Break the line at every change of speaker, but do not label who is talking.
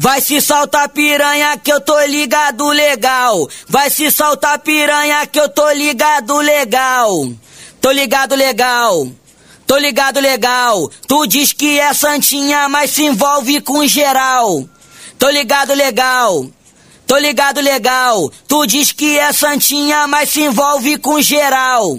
Vai se soltar piranha que eu tô ligado legal. Vai se soltar piranha que eu tô ligado legal. Tô ligado legal. Tô ligado legal. Tu diz que é santinha, mas se envolve com geral. Tô ligado legal. Tô ligado legal. Tu diz que é santinha, mas se envolve com geral.